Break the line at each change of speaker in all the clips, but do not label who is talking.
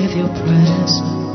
with your presence.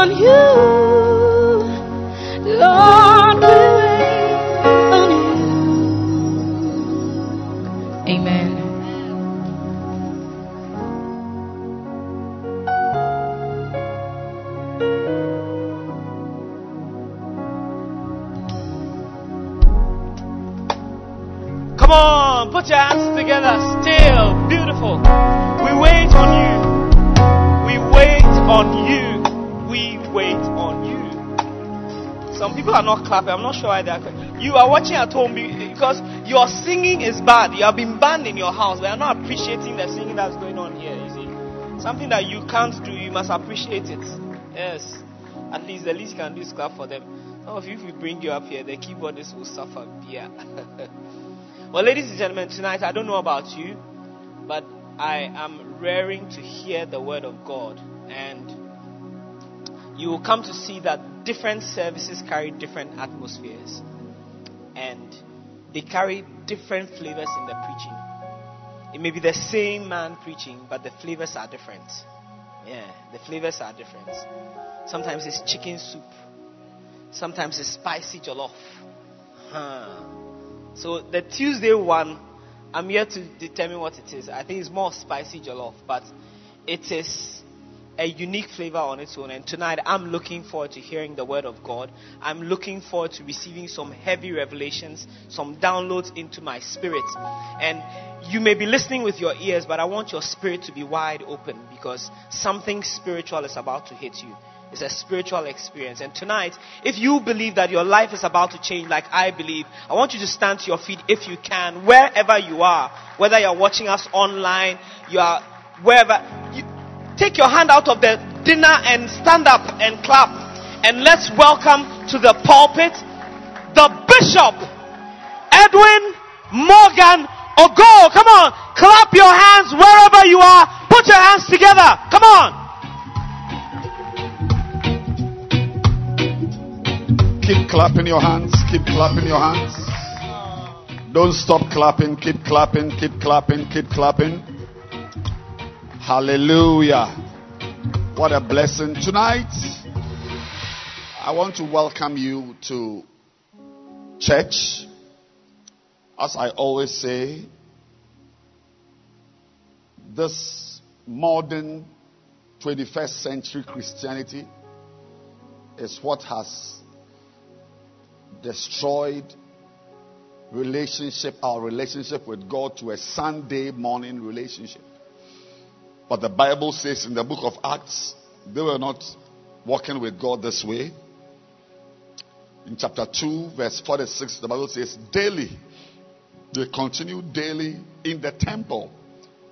On you.
Some people are not clapping. I'm not sure why they are. You are watching at home because your singing is bad. You have been banned in your house. They are not appreciating the singing that's going on here. You see, something that you can't do, you must appreciate it. Yes, at least the least you can do is clap for them. Some of you, if we bring you up here, the keyboardist will suffer. Yeah. Well, ladies and gentlemen, tonight I don't know about you, but I am raring to hear the word of God. And you will come to see that different services carry different atmospheres. And they carry different flavors in the preaching. It may be the same man preaching, but the flavors are different. Yeah, the flavors are different. Sometimes it's chicken soup, sometimes it's spicy jollof. Huh. So the Tuesday one, I'm here to determine what it is. I think it's more spicy jollof, but it is a unique flavor on its own. And tonight, I'm looking forward to hearing the word of God. I'm looking forward to receiving some heavy revelations, some downloads into my spirit. And you may be listening with your ears, but I want your spirit to be wide open because something spiritual is about to hit you. It's a spiritual experience. And tonight, if you believe that your life is about to change like I believe, I want you to stand to your feet if you can, wherever you are. Whether you're watching us online, you are wherever. You, take your hand out of the dinner and stand up and clap. And let's welcome to the pulpit the Bishop, Edwin Morgan Ogo. Come on, clap your hands wherever you are. Put your hands together. Come on.
Keep clapping your hands. Keep clapping your hands. Don't stop clapping. Keep clapping. Keep clapping. Keep clapping. Hallelujah. What a blessing. Tonight, I want to welcome you to church. As I always say, this modern 21st century Christianity is what has destroyed relationship, our relationship with God to a Sunday morning relationship. But the Bible says in the book of Acts, they were not walking with God this way. In chapter 2, verse 46, the Bible says, daily, they continued daily in the temple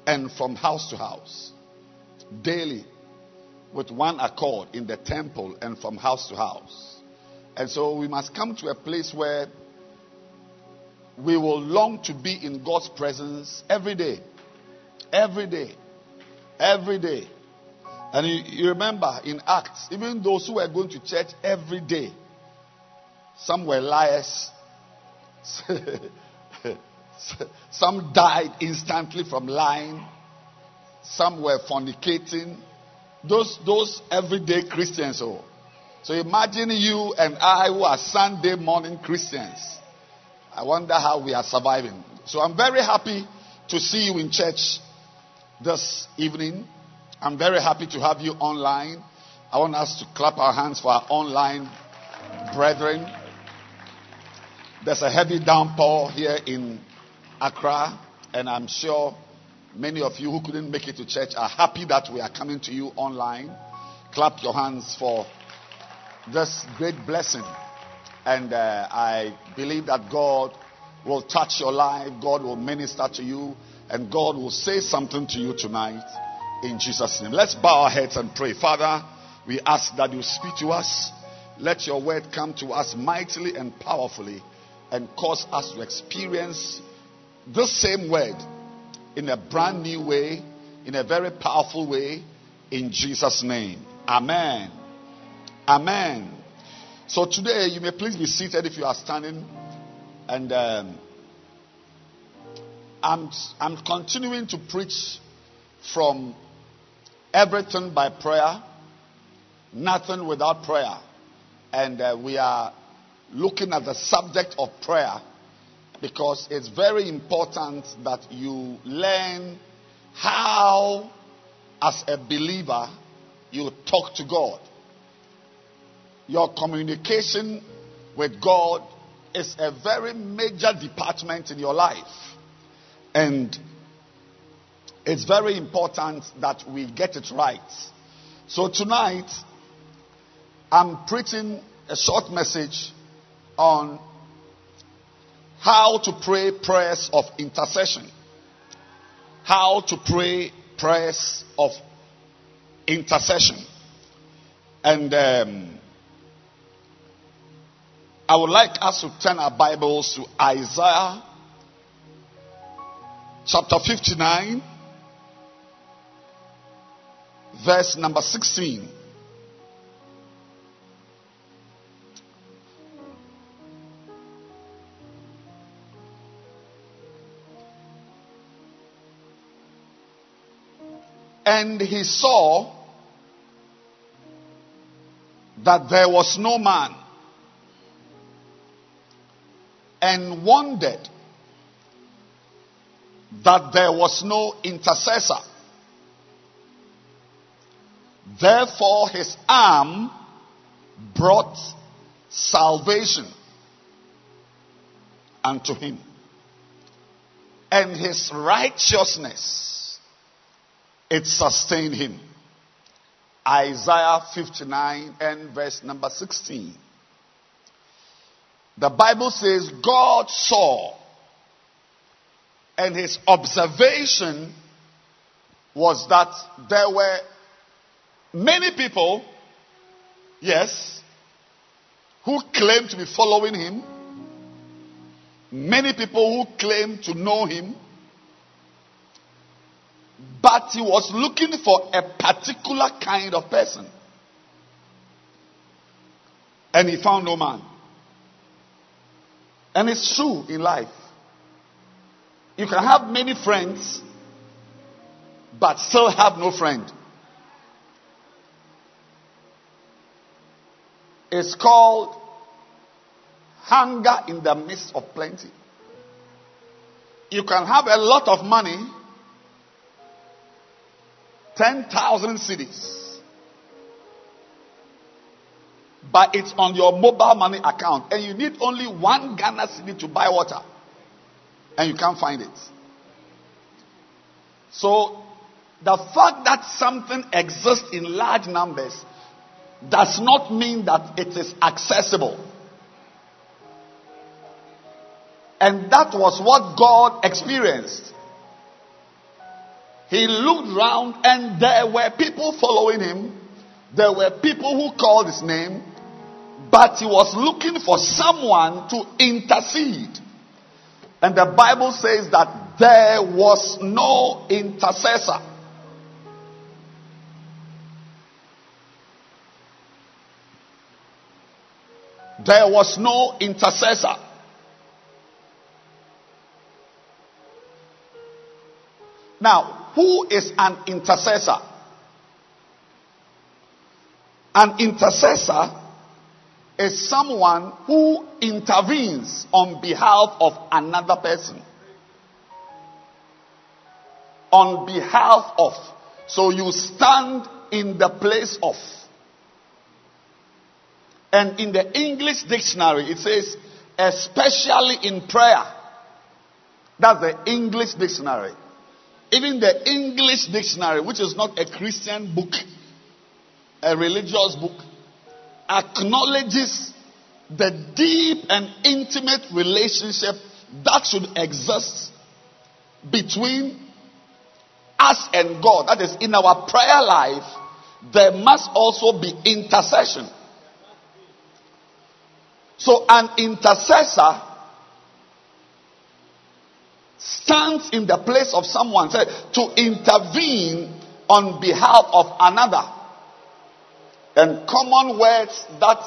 and from house to house. Daily, with one accord in the temple and from house to house. And so we must come to a place where we will long to be in God's presence every day. Every day. Every day. And you, you remember in Acts, even those who were going to church every day, some were liars. some died instantly from lying. Some were fornicating. Those, those everyday Christians. Oh. So imagine you and I who are Sunday morning Christians. I wonder how we are surviving. So I'm very happy to see you in church this evening. I'm very happy to have you online. I want us to clap our hands for our online brethren. There's a heavy downpour here in Accra, and I'm sure many of you who couldn't make it to church are happy that we are coming to you online. Clap your hands for this great blessing. And uh, I believe that God will touch your life, God will minister to you, and God will say something to you tonight in Jesus' name. Let's bow our heads and pray. Father, We ask that you speak to us. Let your word come to us mightily and powerfully and cause us to experience this same word in a brand new way, in a very powerful way, in Jesus' name. Amen. Amen. So today, you may please be seated if you are standing. And um, I'm, I'm continuing to preach from everything by prayer, nothing without prayer. And uh, we are looking at the subject of prayer because it's very important that you learn how, as a believer, you talk to God. Your communication with God is a very major department in your life. And it's very important that we get it right. So tonight, I'm preaching a short message on how to pray prayers of intercession. How to pray prayers of intercession. And um, I would like us to turn our Bibles to Isaiah chapter 59, verse number 16. And he saw that there was no man and wondered that there was no intercessor. Therefore, his arm brought salvation unto him, and his righteousness it sustained him. Isaiah 59 and verse number 16. The Bible says God saw, and his observation was that there were many people, yes, who claimed to be following him, many people who claimed to know him, but he was looking for a particular kind of person. And he found no man. And it's true in life. You can have many friends, but still have no friend. It's called hunger in the midst of plenty. You can have a lot of money, 10,000 cedis, but it's on your mobile money account, and you need only one Ghana cedi to buy water, and you can't find it. So, the fact that something exists in large numbers does not mean that it is accessible. And that was what God experienced. He looked round and there were people following him. There were people who called his name. But he was looking for someone to intercede. And the Bible says that there was no intercessor. There was no intercessor. Now, who is an intercessor? An intercessor is someone who intervenes on behalf of another person. On behalf of. So you stand in the place of. And in the English dictionary, it says, especially in prayer. That's the English dictionary. Even the English dictionary, which is not a Christian book, a religious book, acknowledges the deep and intimate relationship that should exist between us and God. That is, in our prayer life, there must also be intercession. So an intercessor stands in the place of someone to intervene on behalf of another. And common words that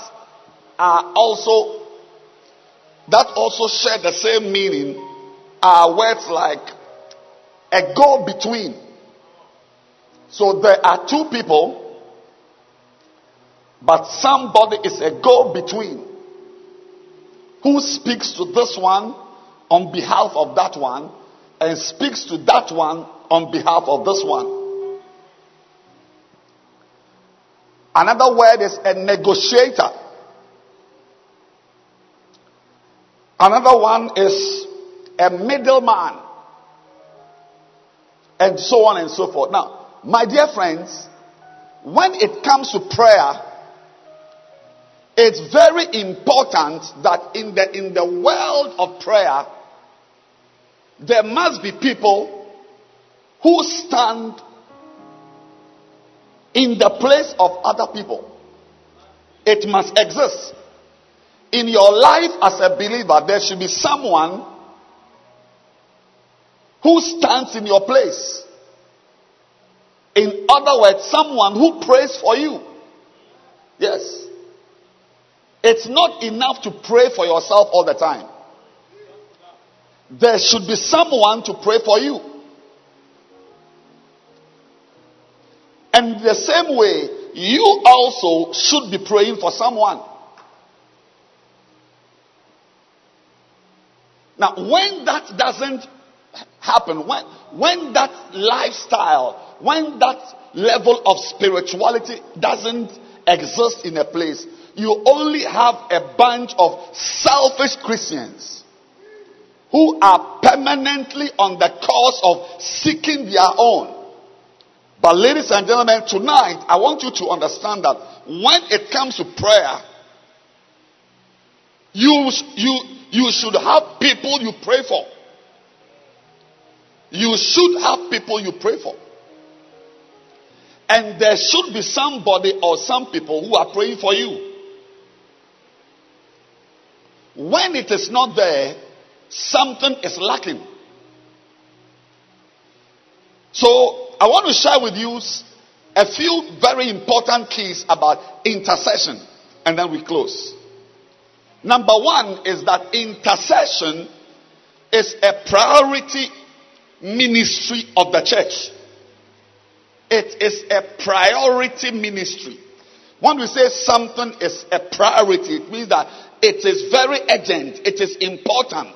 are also that also share the same meaning are words like a go between. So there are two people, but somebody is a go between who speaks to this one on behalf of that one and speaks to that one on behalf of this one. Another word is a negotiator. Another one is a middleman. And so on and so forth. Now, my dear friends, when it comes to prayer, it's very important that in the, in the world of prayer, there must be people who stand in the place of other people. It must exist. In your life as a believer, there should be someone who stands in your place. In other words, someone who prays for you. Yes. It's not enough to pray for yourself all the time. There should be someone to pray for you. And the same way, you also should be praying for someone. Now, when that doesn't happen, when, when that lifestyle, when that level of spirituality doesn't exist in a place, you only have a bunch of selfish Christians who are permanently on the course of seeking their own. But, ladies and gentlemen, tonight I want you to understand that when it comes to prayer, you, you, you should have people you pray for. You should have people you pray for. And there should be somebody or some people who are praying for you. When it is not there, something is lacking. So I want to share with you a few very important keys about intercession and then we close. Number one is that intercession is a priority ministry of the church. It is a priority ministry. When we say something is a priority, it means that it is very urgent, it is important,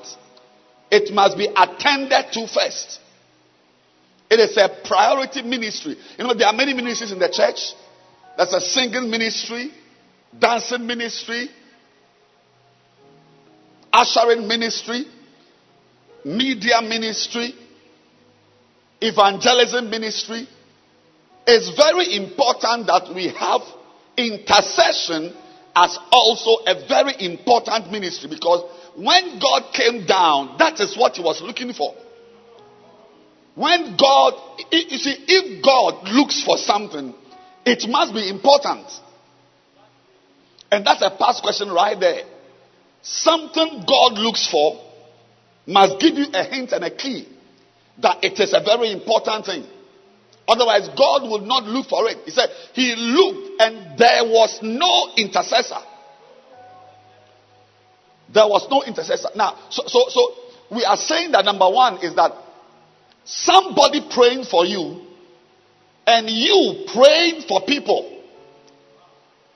it must be attended to first. It is a priority ministry. You know, there are many ministries in the church. There's a singing ministry, dancing ministry, ushering ministry, media ministry, evangelism ministry. It's very important that we have intercession as also a very important ministry because when God came down, that is what he was looking for. When God, you see, if God looks for something, it must be important. And that's a past question right there. Something God looks for must give you a hint and a key that it is a very important thing. Otherwise, God would not look for it. He said, He looked and there was no intercessor. There was no intercessor. Now, so, so, so we are saying that number one is that somebody praying for you and you praying for people,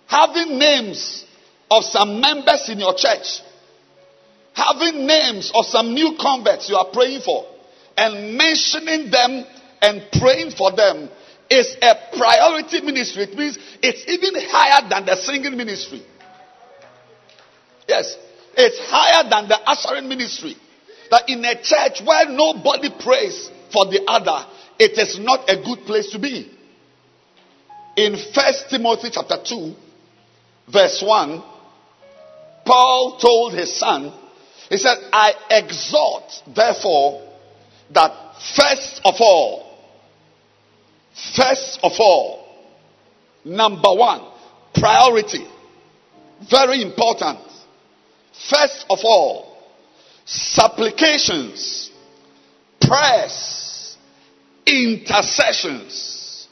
having names of some members in your church, having names of some new converts you are praying for, and mentioning them and praying for them is a priority ministry. It means it's even higher than the singing ministry. Yes, it's higher than the ushering ministry. That in a church where nobody prays, for the other, it is not a good place to be. In First Timothy chapter 2, verse 1, Paul told his son, he said, I exhort, therefore, that first of all, first of all, Number one, priority. Very important. First of all, supplications, prayers, intercessions,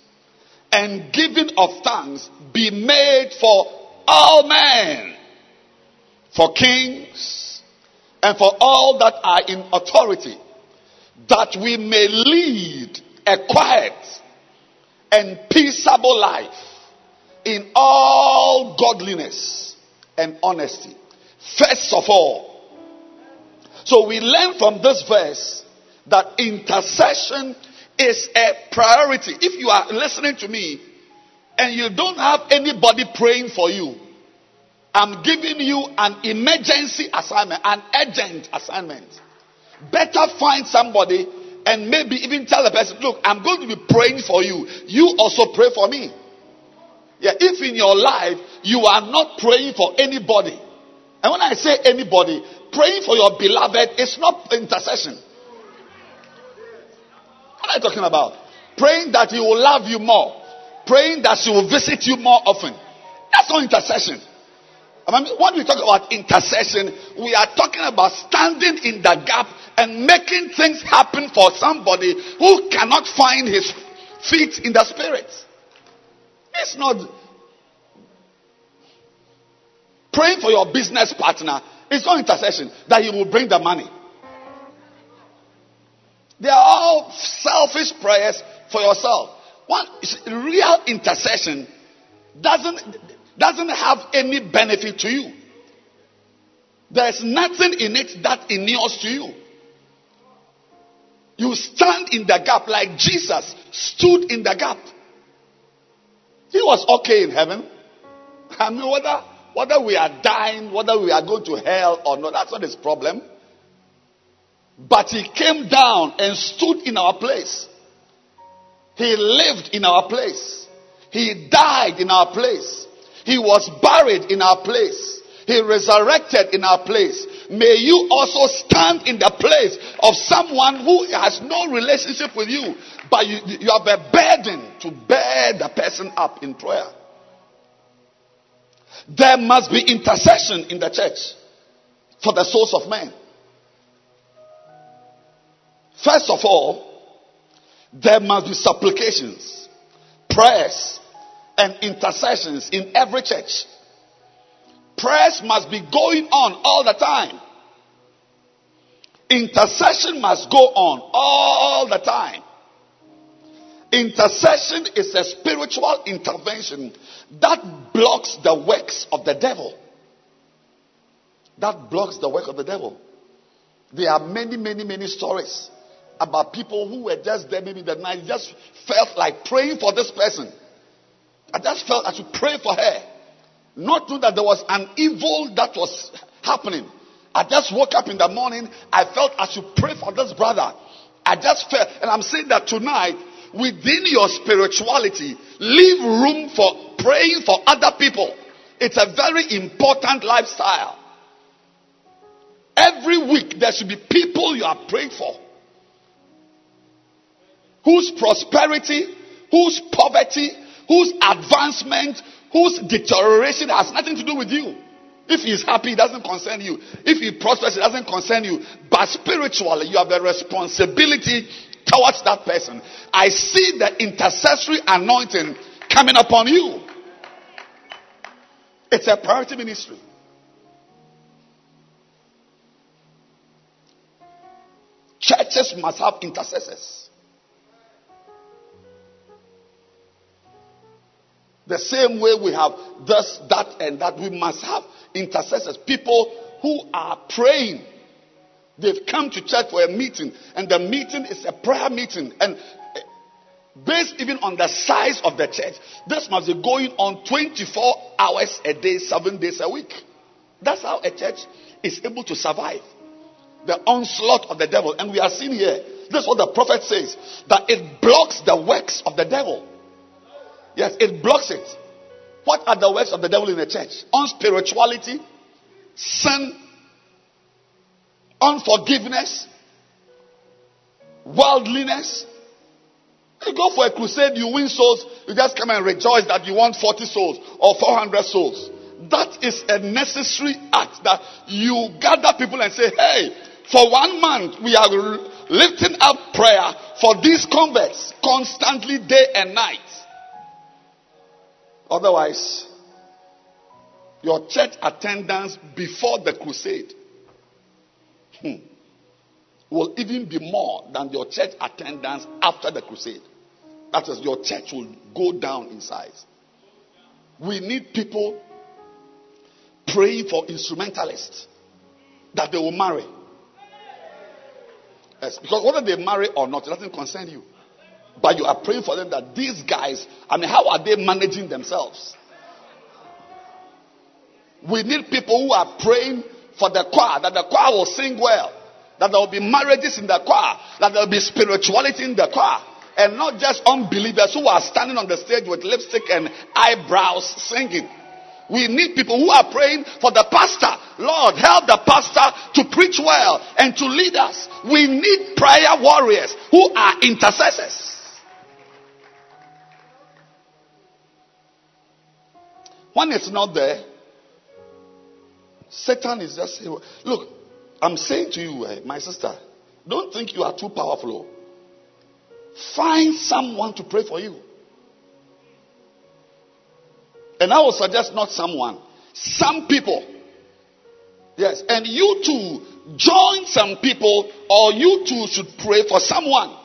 and giving of thanks be made for all men, for kings, and for all that are in authority, that we may lead a quiet and peaceable life in all godliness and honesty. First of all, so we learn from this verse that intercession is a priority. If you are listening to me and you don't have anybody praying for you, I'm giving you an emergency assignment, an urgent assignment. Better find somebody and maybe even tell the person, look, I'm going to be praying for you. You also pray for me. Yeah, if in your life you are not praying for anybody, and when I say anybody, praying for your beloved is not intercession. What am I talking about? Praying that he will love you more. Praying that she will visit you more often. That's not intercession. I mean, when we talk about intercession, we are talking about standing in the gap and making things happen for somebody who cannot find his feet in the spirit. It's not praying for your business partner. It's not intercession that he will bring the money. They are all selfish prayers for yourself. One real intercession doesn't doesn't have any benefit to you. There's nothing in it that inures to you. You stand in the gap like Jesus stood in the gap. He was okay in heaven. I mean, whether, whether we are dying, whether we are going to hell or not, that's not his problem. But he came down and stood in our place. He lived in our place. He died in our place. He was buried in our place. He resurrected in our place. May you also stand in the place of someone who has no relationship with you, but you, you have a burden to bear the person up in prayer. There must be intercession in the church for the souls of men. First of all, there must be supplications, prayers, and intercessions in every church. Prayers must be going on all the time. Intercession must go on all the time. Intercession is a spiritual intervention that blocks the works of the devil. That blocks the work of the devil. There are many, many, many stories about people who were just there maybe that night, just felt like praying for this person. I just felt I should pray for her. Not knowing that there was an evil that was happening. I just woke up in the morning. I felt I should pray for this brother. I just felt, and I'm saying that tonight, within your spirituality, leave room for praying for other people. It's a very important lifestyle. Every week, there should be people you are praying for whose prosperity, whose poverty, whose advancement, whose deterioration has nothing to do with you. If he is happy, it doesn't concern you. If he prospers, it doesn't concern you. But spiritually, you have a responsibility towards that person. I see the intercessory anointing coming upon you. It's a priority ministry. Churches must have intercessors. The same way we have this, that, and that, we must have intercessors, people who are praying. They've come to church for a meeting, and the meeting is a prayer meeting. And eh, based even on the size of the church, this must be going on 24 hours a day, seven days a week. That's how a church is able to survive the onslaught of the devil. And we are seeing here, this is what the prophet says, that it blocks the works of the devil. Yes, it blocks it. What are the works of the devil in the church? Unspirituality, sin, unforgiveness, worldliness. You go for a crusade, you win souls, you just come and rejoice that you want 40 souls or 400 souls. That is a necessary act that you gather people and say, hey, for one month we are lifting up prayer for these converts constantly day and night. Otherwise, your church attendance before the crusade hmm, will even be more than your church attendance after the crusade. That is, your church will go down in size. We need people praying for instrumentalists that they will marry. Yes, because whether they marry or not, it doesn't concern you. But you are praying for them that these guys, I mean, how are they managing themselves? We need people who are praying for the choir, that the choir will sing well, that there will be marriages in the choir, that there will be spirituality in the choir, and not just unbelievers who are standing on the stage with lipstick and eyebrows singing. We need people who are praying for the pastor. Lord, help the pastor to preach well and to lead us. We need prayer warriors who are intercessors. When it's not there, Satan is just look. I'm saying to you, eh, my sister, don't think you are too powerful. Find someone to pray for you. And I will suggest not someone, some people. Yes, and you too join some people, or you too should pray for someone.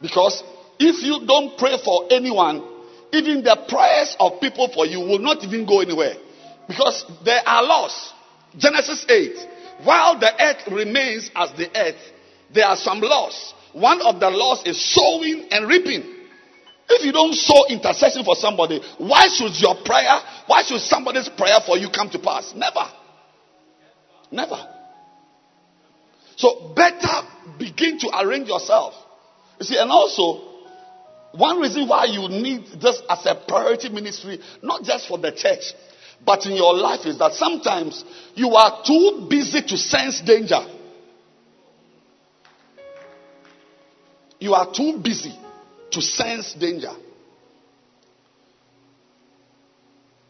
Because if you don't pray for anyone, even the prayers of people for you will not even go anywhere. Because there are laws. Genesis 8. While the earth remains as the earth, there are some laws. One of the laws is sowing and reaping. If you don't sow intercession for somebody, why should your prayer, why should somebody's prayer for you come to pass? Never. Never. So better begin to arrange yourself. You see, and also, one reason why you need this as a priority ministry, not just for the church, but in your life is that sometimes you are too busy to sense danger. You are too busy to sense danger.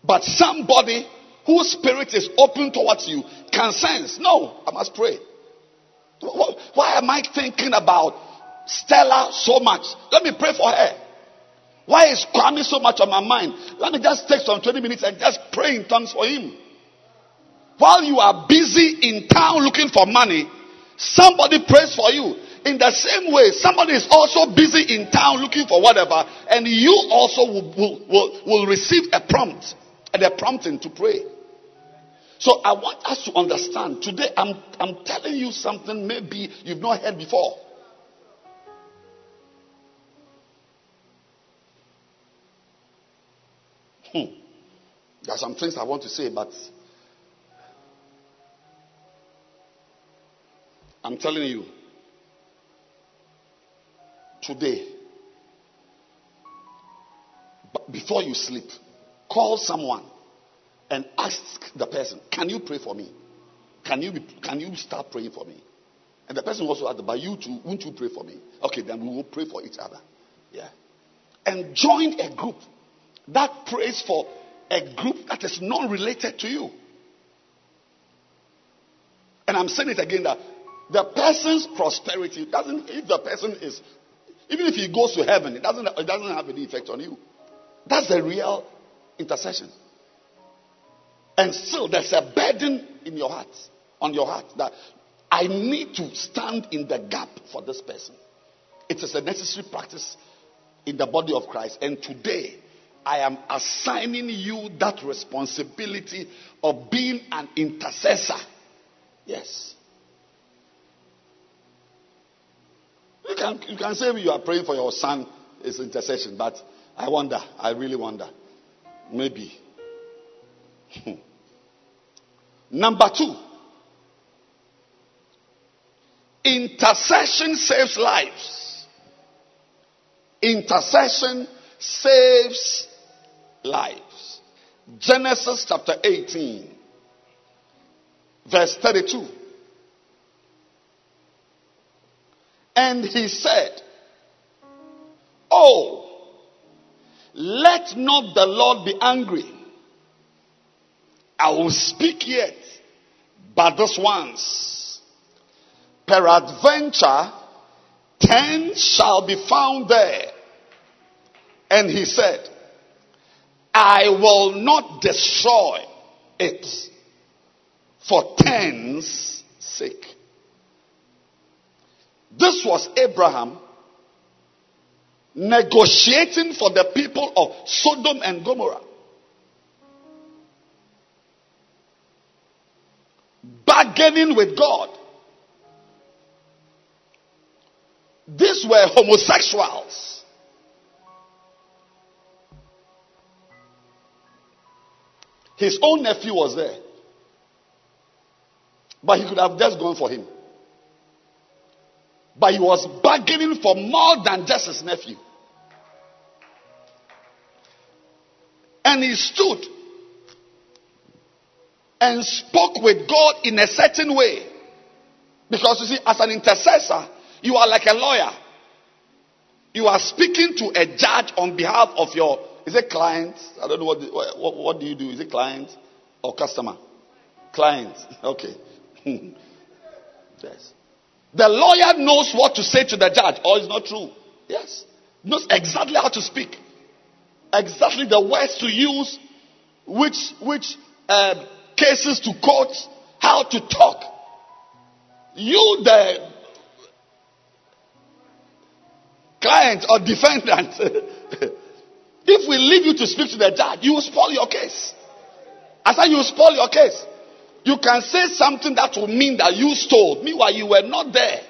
But somebody whose spirit is open towards you can sense. No, I must pray. Why am I thinking about Stella so much? Let me pray for her. Why is Kwame so much on my mind? Let me just take some 20 minutes and just pray in tongues for him. While you are busy in town looking for money, somebody prays for you. In the same way, somebody is also busy in town looking for whatever, and you also will, will, will, will receive a prompt and a prompting to pray. So I want us to understand today. I'm, I'm telling you something maybe you've not heard before. Hmm. There are some things I want to say, but I'm telling you, today, before you sleep, call someone and ask the person, Can you pray for me? Can you, be, can you start praying for me? And the person also asked, But you too, won't you pray for me? Okay, then we will pray for each other. Yeah. And join a group that prays for a group that is not related to you. And I'm saying it again that the person's prosperity doesn't, if the person is even if he goes to heaven, it doesn't, it doesn't have any effect on you. That's the real intercession. And still, there's a burden in your heart, on your heart, that I need to stand in the gap for this person. It is a necessary practice in the body of Christ. And today, I am assigning you that responsibility of being an intercessor. Yes. You can, you can say you are praying for your son, it's intercession, but I wonder, I really wonder. Maybe. Hmm. Number two, intercession saves lives. Intercession saves lives. Genesis chapter 18, verse 32. And he said, Oh, let not the Lord be angry. I will speak yet, but this once. Peradventure, ten shall be found there. And he said, I will not destroy it for ten's sake. This was Abraham negotiating for the people of Sodom and Gomorrah. Bargaining with God. These were homosexuals. His own nephew was there. But he could have just gone for him. But he was bargaining for more than just his nephew. And he stood and spoke with God in a certain way. Because you see, as an intercessor, you are like a lawyer. You are speaking to a judge on behalf of your, is it client? I don't know what, what, what do you do? Is it client or customer? Client. Okay. yes. The lawyer knows what to say to the judge, or it's not true. Yes. Knows exactly how to speak. Exactly the words to use, which, which uh, cases to quote, how to talk. You, the client or defendant, if we leave you to speak to the judge, you will spoil your case. I said you will spoil your case. You can say something that will mean that you stole. Meanwhile, you were not there.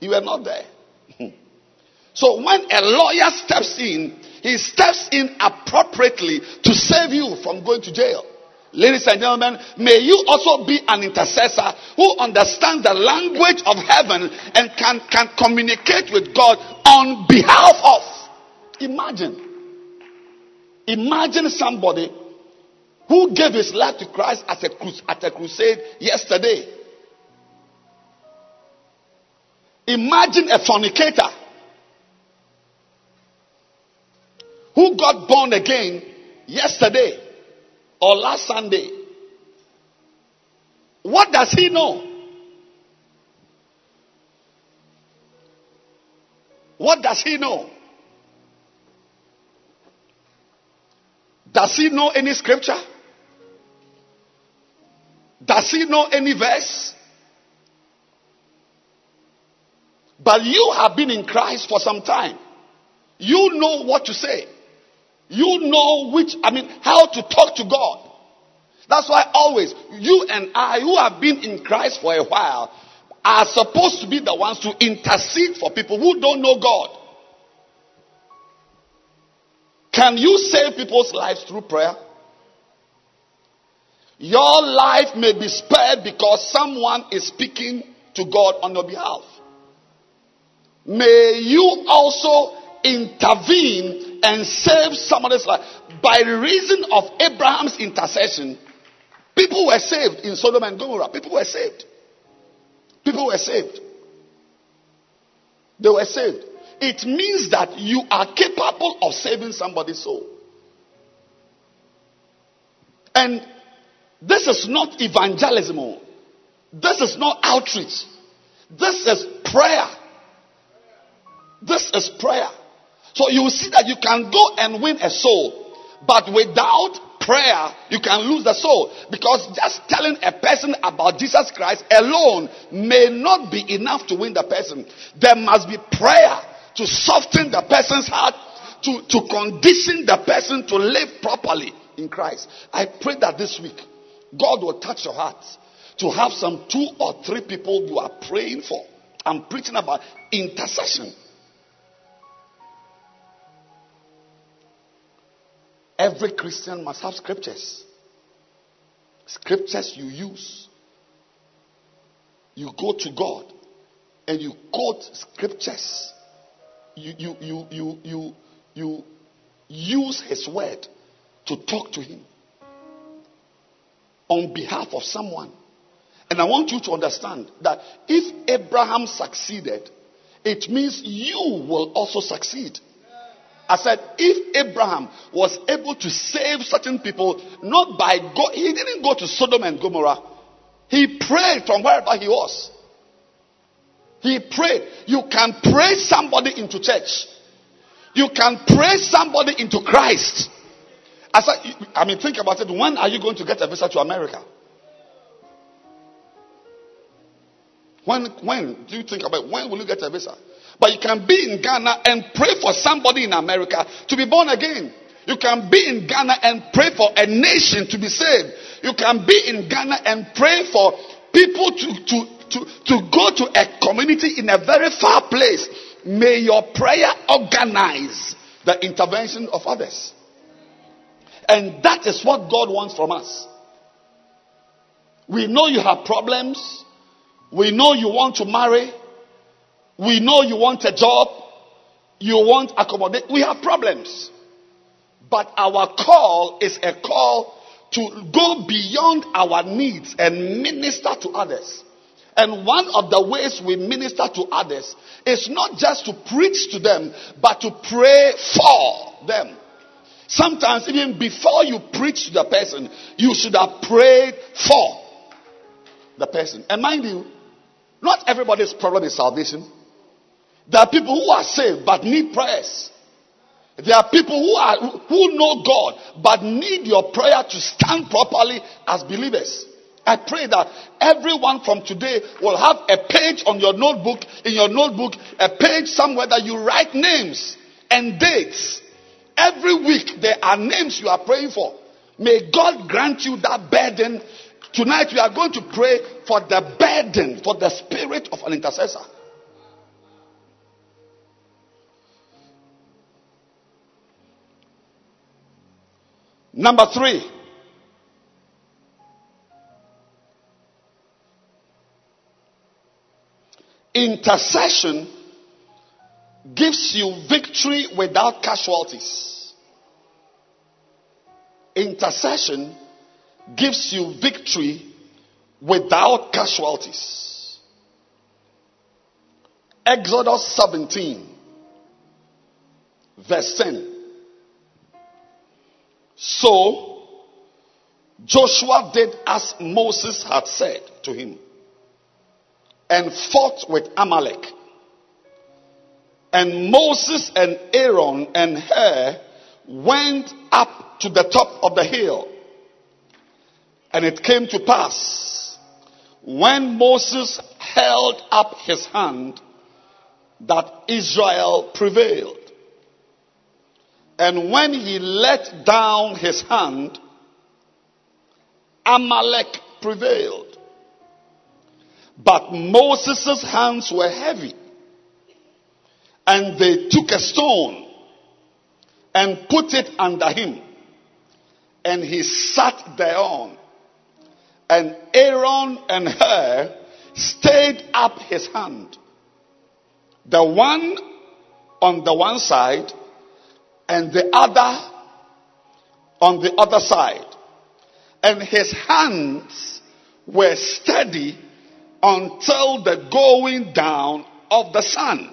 You were not there. so when a lawyer steps in, he steps in appropriately to save you from going to jail. Ladies and gentlemen, may you also be an intercessor who understands the language of heaven and can, can communicate with God on behalf of. Imagine. Imagine somebody who gave his life to Christ at a, at a crusade yesterday. Imagine a fornicator who got born again yesterday or last Sunday. What does he know? What does he know? Does he know any scripture? Does he know any verse? But you have been in Christ for some time. You know what to say. You know which, I mean, how to talk to God. That's why always, you and I, who have been in Christ for a while, are supposed to be the ones to intercede for people who don't know God. Can you save people's lives through prayer? Your life may be spared because someone is speaking to God on your behalf. May you also intervene and save somebody's life. By reason of Abraham's intercession, people were saved in Sodom and Gomorrah. People were saved. People were saved. They were saved. It means that you are capable of saving somebody's soul. And this is not evangelism. oh. This is not outreach. This is prayer. This is prayer. So you see that you can go and win a soul, but without prayer, you can lose the soul. Because just telling a person about Jesus Christ alone may not be enough to win the person. There must be prayer to soften the person's heart, to, to condition the person to live properly in Christ. I pray that this week, God will touch your heart to have some two or three people you are praying for. I'm preaching about intercession. Every Christian must have scriptures. Scriptures you use. You go to God and you quote scriptures. You, you, you, you, you, you use His word to talk to Him on behalf of someone. And I want you to understand that if Abraham succeeded, it means you will also succeed. I said, if Abraham was able to save certain people, not by go, he didn't go to Sodom and Gomorrah. He prayed from wherever he was. He prayed. You can pray somebody into church. You can pray somebody into Christ. I I mean, think about it. When are you going to get a visa to America? When, when do you think about it? when will you get a visa? But you can be in Ghana and pray for somebody in America to be born again. You can be in Ghana and pray for a nation to be saved. You can be in Ghana and pray for people to, to, to, to go to a community in a very far place. May your prayer organize the intervention of others. And that is what God wants from us. We know you have problems. We know you want to marry. We know you want a job. You want accommodation. We have problems. But our call is a call to go beyond our needs and minister to others. And one of the ways we minister to others is not just to preach to them, but to pray for them. Sometimes, even before you preach to the person, you should have prayed for the person. And mind you, not everybody's problem is salvation. There are people who are saved but need prayers. There are people who are who know God but need your prayer to stand properly as believers. I pray that everyone from today will have a page on your notebook, in your notebook, a page somewhere that you write names and dates. Every week there are names you are praying for. May God grant you that burden. Tonight we are going to pray for the burden, for the spirit of an intercessor. Number three. Intercession gives you victory without casualties. Intercession gives you victory without casualties. Exodus 17, verse 10. So Joshua did as Moses had said to him and fought with Amalek. And Moses and Aaron and Hur went up to the top of the hill. And it came to pass when Moses held up his hand that Israel prevailed. And when he let down his hand, Amalek prevailed. But Moses' hands were heavy. And they took a stone and put it under him. And he sat thereon. And Aaron and Hur stayed up his hand. The one on the one side and the other on the other side. And his hands were steady until the going down of the sun.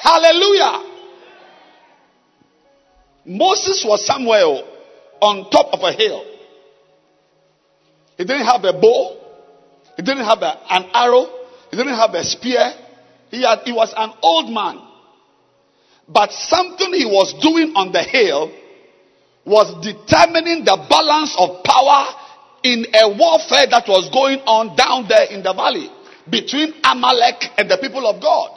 Hallelujah. Moses was somewhere oh, on top of a hill. He didn't have a bow. He didn't have a, an arrow. He didn't have a spear. He, had, he was an old man. But something he was doing on the hill was determining the balance of power in a warfare that was going on down there in the valley between Amalek and the people of God.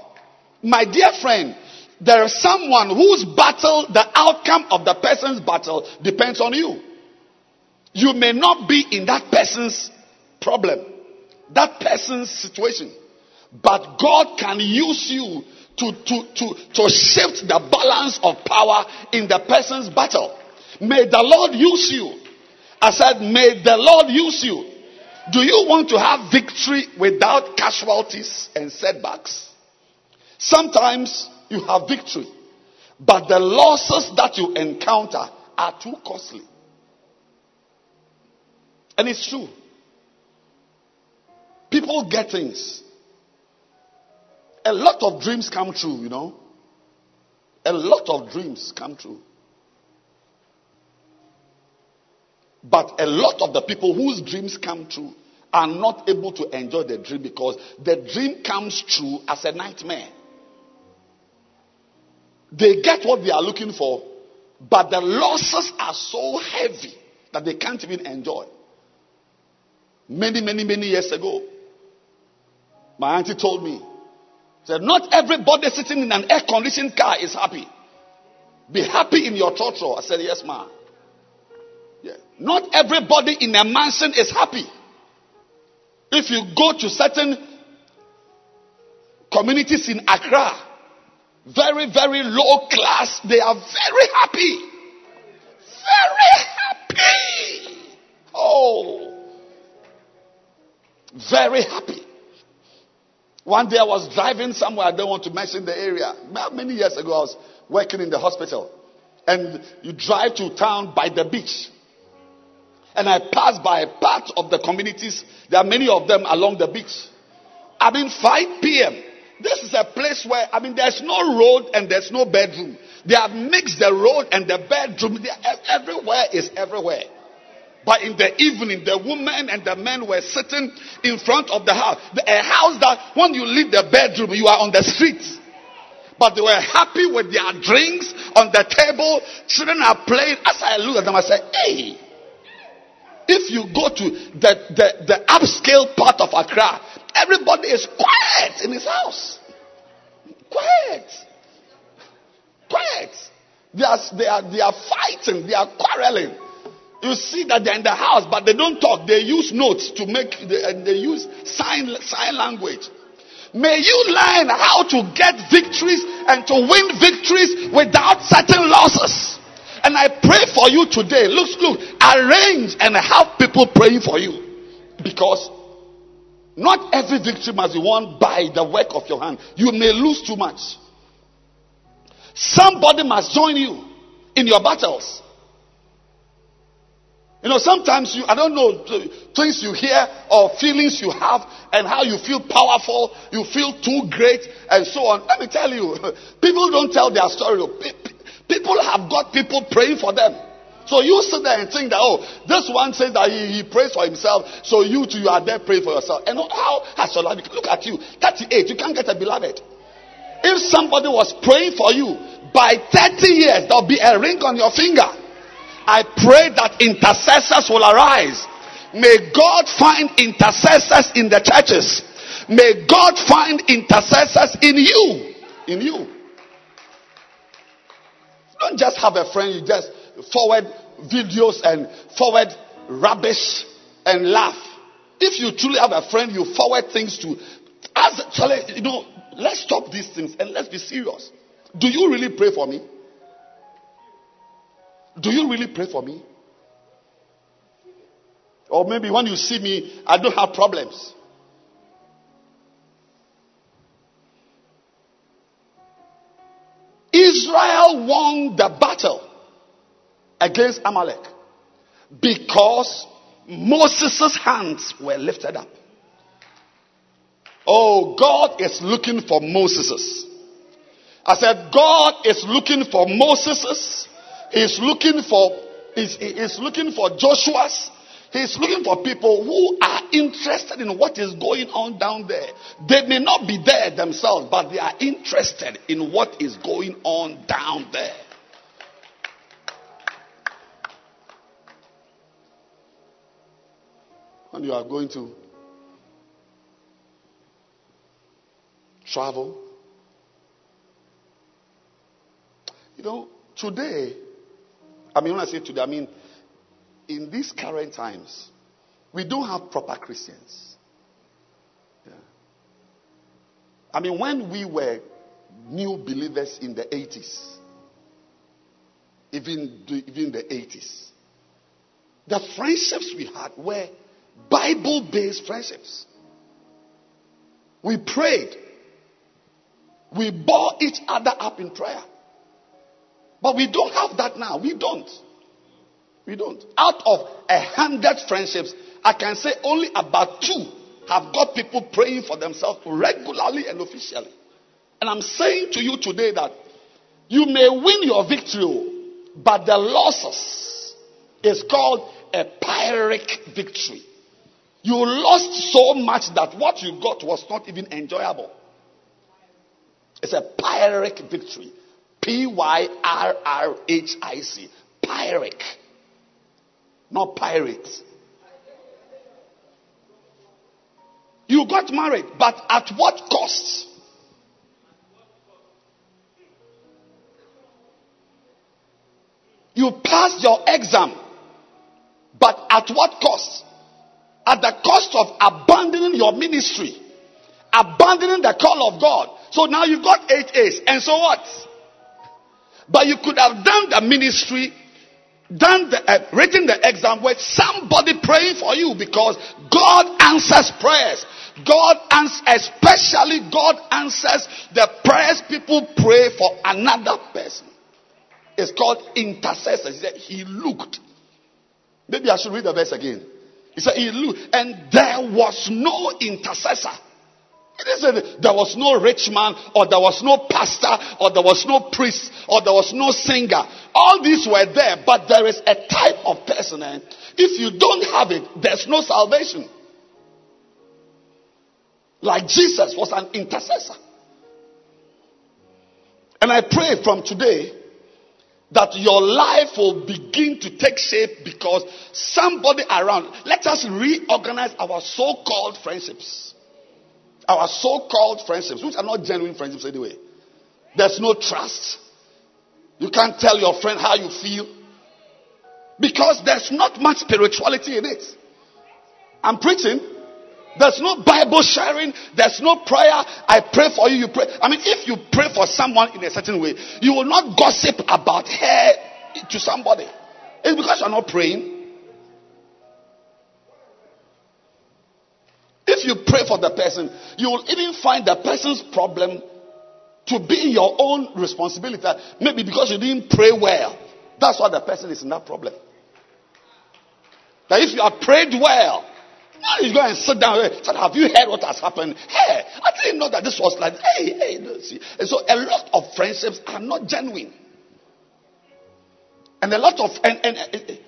My dear friend, there is someone whose battle, the outcome of the person's battle depends on you. You may not be in that person's problem, that person's situation, but God can use you to, to, to, to shift the balance of power in the person's battle. May the Lord use you. I said, may the Lord use you. Do you want to have victory without casualties and setbacks? Sometimes you have victory, but the losses that you encounter are too costly. And it's true. People get things. A lot of dreams come true, you know. A lot of dreams come true. But a lot of the people whose dreams come true are not able to enjoy the dream because the dream comes true as a nightmare. They get what they are looking for, but the losses are so heavy that they can't even enjoy. Many, many, many years ago, my auntie told me, said, Not everybody sitting in an air conditioned car is happy. Be happy in your church. I said, Yes, ma'am. Not everybody in a mansion is happy. If you go to certain communities in Accra, very, very low class, they are very happy. Very happy. Oh, very happy. One day I was driving somewhere, I don't want to mention the area. Many years ago, I was working in the hospital. And you drive to town by the beach. And I passed by a part of the communities. There are many of them along the beach. I mean, 5 p.m. This is a place where, I mean, there's no road and there's no bedroom. They have mixed the road and the bedroom. everywhere is everywhere. But in the evening, the women and the men were sitting in front of the house. A house that when you leave the bedroom, you are on the street. But they were happy with their drinks on the table. Children are playing. As I look at them, I say, hey, if you go to the, the, the upscale part of Accra, everybody is quiet in his house. Quiet. Quiet. They are, they are, they are fighting, they are quarreling. You see that they're in the house, but they don't talk. They use notes to make, they, uh, they use sign, sign language. May you learn how to get victories and to win victories without certain losses. And I pray for you today. Look, look, arrange and have people praying for you. Because not every victory must be won by the work of your hand. You may lose too much. Somebody must join you in your battles. You know, sometimes you, I don't know, things you hear or feelings you have and how you feel powerful, you feel too great and so on. Let me tell you, people don't tell their story. People have got people praying for them. So you sit there and think that, oh, this one says that he, he prays for himself, so you too, you are there praying for yourself. And how has your life Look at you, 38, you can't get a beloved. If somebody was praying for you, by 30 years, there'll be a ring on your finger. I pray that intercessors will arise. May God find intercessors in the churches. May God find intercessors in you. In you. Don't just have a friend, you just forward videos and forward rubbish and laugh. If you truly have a friend, you forward things to. As you know, let's stop these things and let's be serious. Do you really pray for me? Do you really pray for me? Or maybe when you see me, I don't have problems. Israel won the battle against Amalek because Moses' hands were lifted up. Oh, God is looking for Moses'. I said, God is looking for Moses' He's looking for he's, he's looking for Joshua's. He's looking for people who are interested in what is going on down there. They may not be there themselves, but they are interested in what is going on down there. When you are going to travel, you know, today I mean, when I say today, I mean in these current times, we don't have proper Christians. Yeah. I mean, when we were new believers in the 80s, even, even the 80s, the friendships we had were Bible based friendships. We prayed. We bore each other up in prayer. But we don't have that now. We don't. We don't. Out of a hundred friendships, I can say only about two have got people praying for themselves regularly and officially. And I'm saying to you today that You may win your victory, but the losses is called a pyrrhic victory. You lost so much that what you got was not even enjoyable. It's a pyrrhic victory. P Y R R H I C. Pyrrhic. Not pirates. You got married, but at what cost? You passed your exam, but at what cost? At the cost of abandoning your ministry, abandoning the call of God. So now you've got eight A's, and so what? But you could have done the ministry, done the, uh, written the exam with somebody praying for you because God answers prayers. God answers, especially God answers the prayers people pray for another person. It's called intercessor. He said he looked. Maybe I should read the verse again. He said he looked, and there was no intercessor. Isn't there was no rich man, or there was no pastor, or there was no priest, or there was no singer. All these were there, but there is a type of person. And if you don't have it, there's no salvation. Like Jesus was an intercessor. And I pray from today that your life will begin to take shape because somebody around. Let us reorganize our so called friendships. Our so called friendships, which are not genuine friendships anyway. There's no trust. You can't tell your friend how you feel because there's not much spirituality in it. I'm preaching. There's no Bible sharing. There's no prayer. I pray for you. You pray. I mean, if you pray for someone in a certain way, you will not gossip about her to somebody. It's because you're not praying. If you pray for the person, you will even find the person's problem to be your own responsibility. Maybe because you didn't pray well. That's why the person is in that problem. That if you have prayed well, now you go and sit down. And say, have you heard what has happened? Hey, I didn't know that this was like, hey, hey. See. And so a lot of friendships are not genuine. And a lot of, and, and, and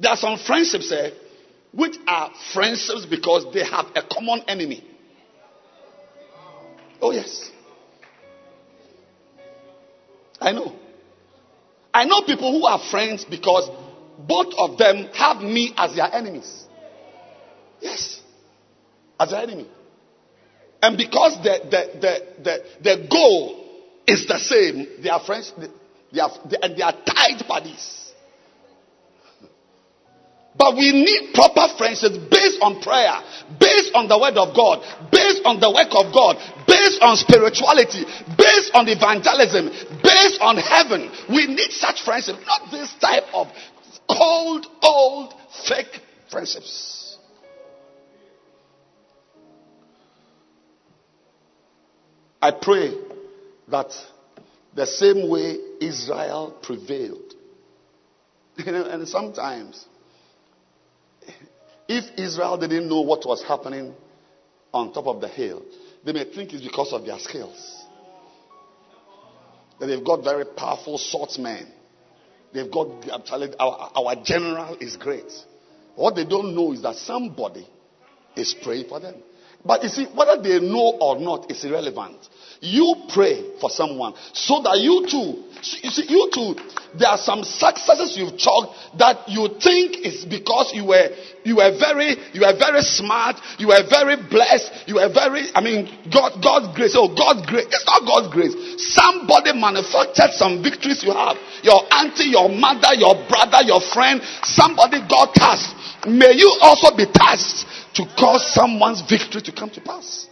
there are some friendships eh, which are friendships because they have a common enemy. Oh, yes. I know. I know people who are friends because both of them have me as their enemies. Yes. As their enemy. And because the, the, the, the, the goal is the same, they are friends, they are, they, are tied buddies. But we need proper friendships based on prayer, based on the word of God, based on the work of God, based on spirituality, based on evangelism, based on heaven. We need such friendships, not this type of cold, old, fake friendships. I pray that the same way Israel prevailed. And sometimes, if Israel didn't know what was happening on top of the hill, they may think it's because of their skills. That they've got very powerful swordsmen. They've got, our, our general is great. What they don't know is that somebody is praying for them. But you see, whether they know or not is irrelevant. You pray for someone so that you too, you see, you too, there are some successes you've chalked that you think is because you were, you were very, you were very smart, you were very blessed, you were very, I mean, God, God's grace. Oh, God's grace. It's not God's grace. Somebody manufactured some victories you have. Your auntie, your mother, your brother, your friend, somebody got tasked. May you also be tasked to cause someone's victory to come to pass.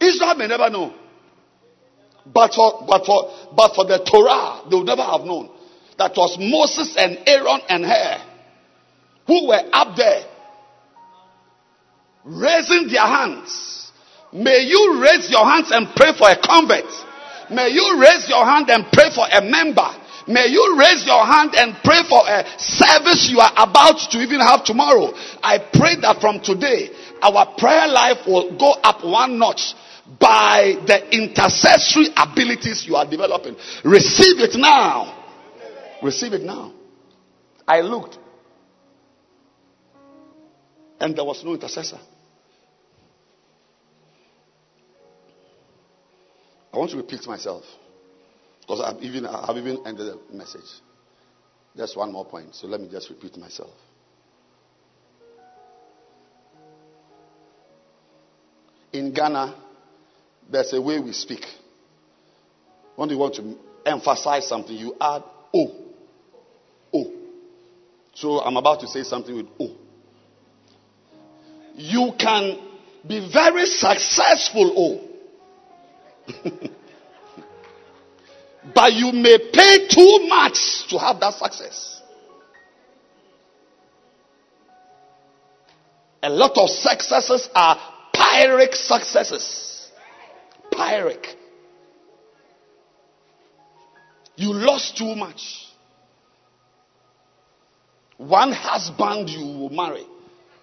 Israel may never know. But for, but for, but for the Torah, they would never have known. That was Moses and Aaron and Hur who were up there raising their hands. May you raise your hands and pray for a convert. May you raise your hand and pray for a member. May you raise your hand and pray for a service you are about to even have tomorrow. I pray that from today, our prayer life will go up one notch by the intercessory abilities you are developing. Receive it now. Receive it now. I looked, and there was no intercessor. I want to repeat myself because I've even, I've even ended the message. Just one more point, so let me just repeat myself. In Ghana, there's a way we speak. When you want to emphasize something, you add O. O. So I'm about to say something with O. You can be very successful, O. but you may pay too much to have that success. A lot of successes are Pyrrhic successes. Pyrrhic. You lost too much. One husband you will marry.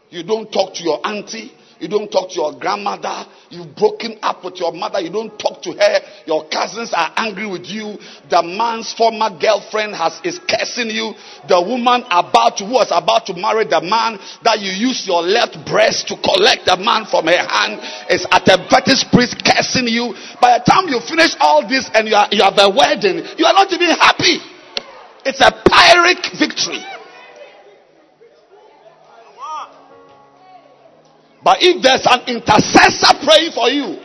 You don't talk to your auntie. You don't talk to your grandmother. You've broken up with your mother. You don't talk to her. Your cousins are angry with you. The man's former girlfriend has is cursing you. The woman about to, who was about to marry the man that you use your left breast to collect the man from her hand is at a fetish priest cursing you. By the time you finish all this and you, are, you have a wedding, you are not even happy. It's a pyrrhic victory. But if there's an intercessor praying for you,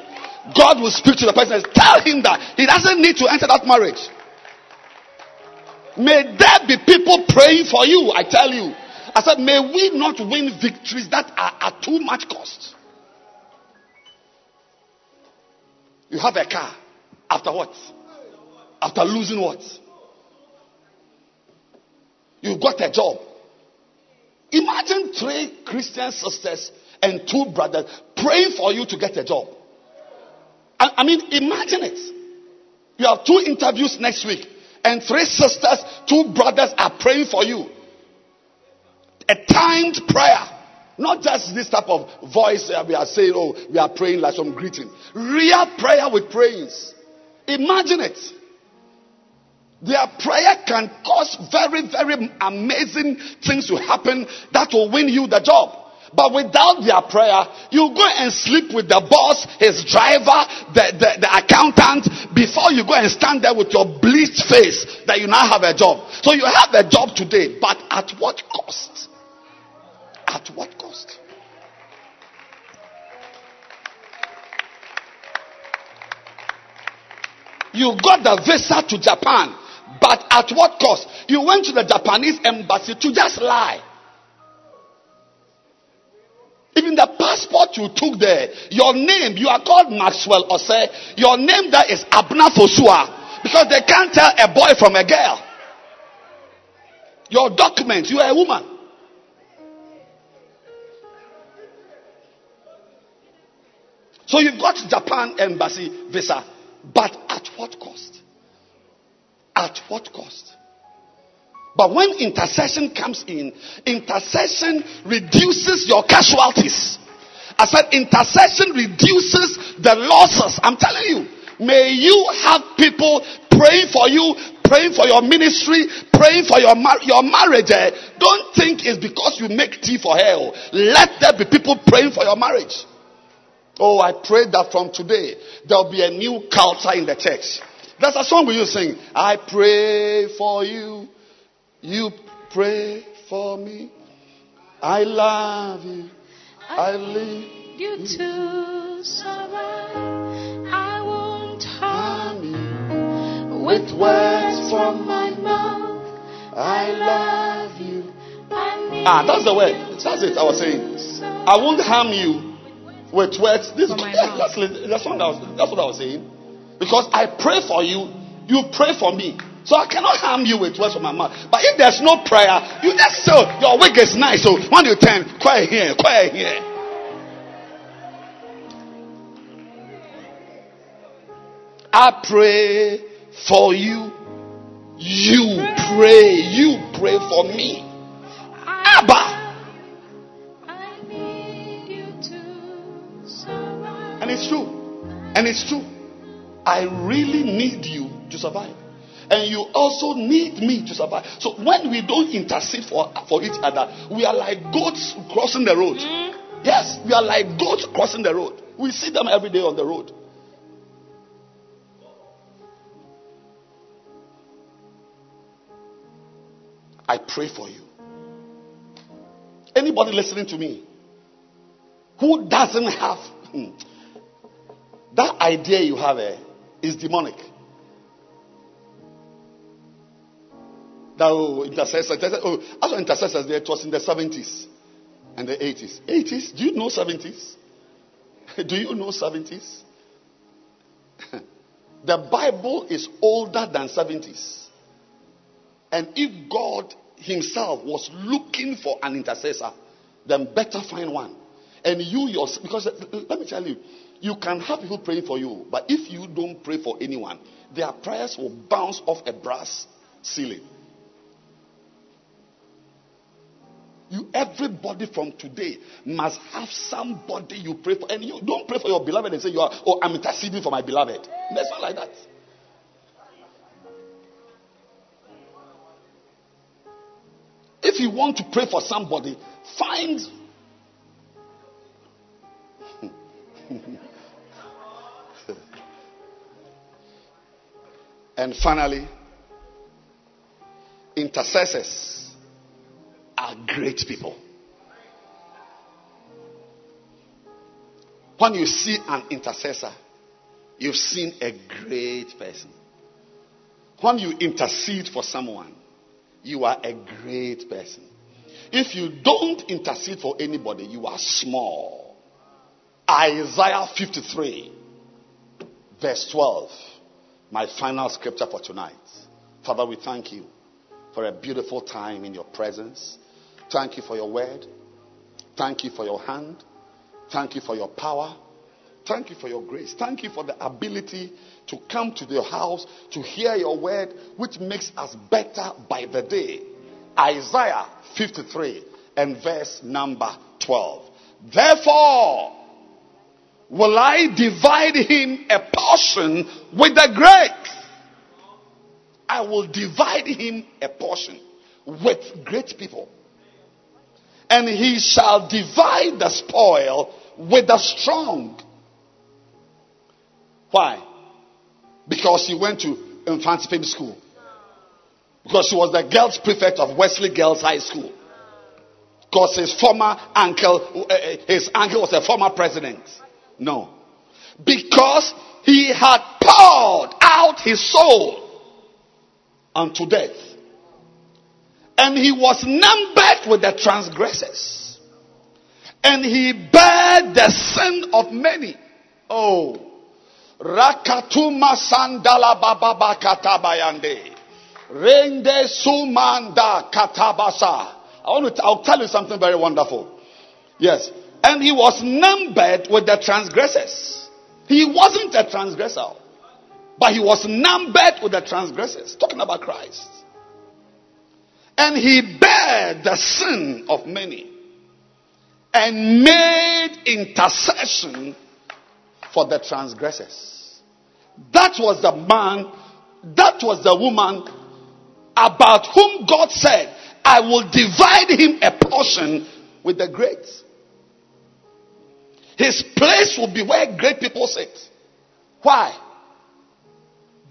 God will speak to the person and tell him that he doesn't need to enter that marriage. May there be people praying for you, I tell you. I said, may we not win victories that are at too much cost. You have a car. After what? After losing what? You got a job. Imagine three Christian sisters and two brothers praying for you to get a job. I, I mean, imagine it. You have two interviews next week, and three sisters, two brothers are praying for you. A timed prayer. Not just this type of voice uh, we are saying, oh, we are praying like some greeting. Real prayer with praise. Imagine it. Their prayer can cause very, very amazing things to happen that will win you the job. But without their prayer, you go and sleep with the boss, his driver, the, the, the, accountant, before you go and stand there with your bleached face that you now have a job. So you have a job today, but at what cost? At what cost? You got the visa to Japan, but at what cost? You went to the Japanese embassy to just lie. Even the passport you took there, your name, you are called Maxwell Ose. Your name there is Abena Fosua. Because they can't tell a boy from a girl. Your documents, you are a woman. So you've got Japan embassy visa, but at what cost? At what cost? But when intercession comes in, intercession reduces your casualties. I said intercession reduces the losses. I'm telling you. May you have people praying for you, praying for your ministry, praying for your, mar- your marriage. Eh? Don't think it's because you make tea for hell. Let there be people praying for your marriage. Oh, I pray that from today there'll be a new culture in the church. That's a song we used to sing. I pray for you. You pray for me. I love you. I, I lead
you to survive. I won't harm you with words from my mouth. I love you.
Ah, that's the word. That's it. I was saying. I won't harm you with words. This that's, that's, what I was, that's what I was saying. Because I pray for you, you pray for me. So I cannot harm you with words from my mouth. But if there's no prayer, you just say, oh, your wig is nice. So when you turn, quiet here, quiet here. I pray for you. You pray. You pray for me. Abba. And it's true. And it's true. I really need you to survive. And you also need me to survive. So when we don't intercede for, for each other, we are like goats crossing the road. Yes, we are like goats crossing the road. We see them every day on the road. I pray for you. Anybody listening to me who doesn't have hmm, that idea you have eh, is demonic. That oh, intercessors, oh, as intercessors, it was in the 70s and the 80s. 80s? Do you know 70s? Do you know 70s? the Bible is older than 70s. And if God Himself was looking for an intercessor, then better find one. And you yourself, because let me tell you, you can have people praying for you, but if you don't pray for anyone, their prayers will bounce off a brass ceiling. You, everybody from today must have somebody you pray for. And you don't pray for your beloved and say, you are, Oh, I'm interceding for my beloved. It's not like that. If you want to pray for somebody, find. and finally, intercessors are great people. When you see an intercessor, you've seen a great person. When you intercede for someone, you are a great person. If you don't intercede for anybody, you are small. Isaiah 53, verse 12. My final scripture for tonight. Father, we thank you for a beautiful time in your presence. Thank you for your word. Thank you for your hand. Thank you for your power. Thank you for your grace. Thank you for the ability to come to your house to hear your word, which makes us better by the day. Isaiah 53 and verse number 12. Therefore, will I divide him a portion with the great. I will divide him a portion with great people. And he shall divide the spoil with the strong. Why? Because he went to Infant Pim School. Because he was the girls' prefect of Wesley Girls High School. Because his former uncle, uh, uh, his uncle was a former president. No. Because he had poured out his soul unto death. And he was numbered with the transgressors. And he bare the sin of many. Oh. Rakatuma sandala bababa katabayande. Rende sumanda katabasa. I want to, I'll tell you something very wonderful. Yes. And he was numbered with the transgressors. He wasn't a transgressor, but he was numbered with the transgressors. Talking about Christ. And he bare the sin of many and made intercession for the transgressors. That was the man, that was the woman about whom God said, I will divide him a portion with the great. His place will be where great people sit. Why?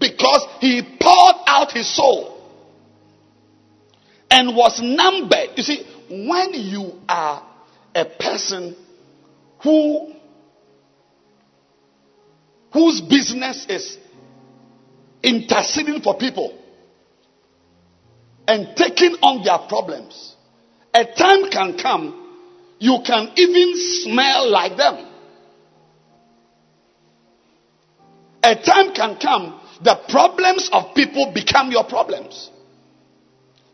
Because he poured out his soul and was numbered. You see, when you are a person who whose business is interceding for people and taking on their problems, a time can come you can even smell like them. A time can come the problems of people become your problems.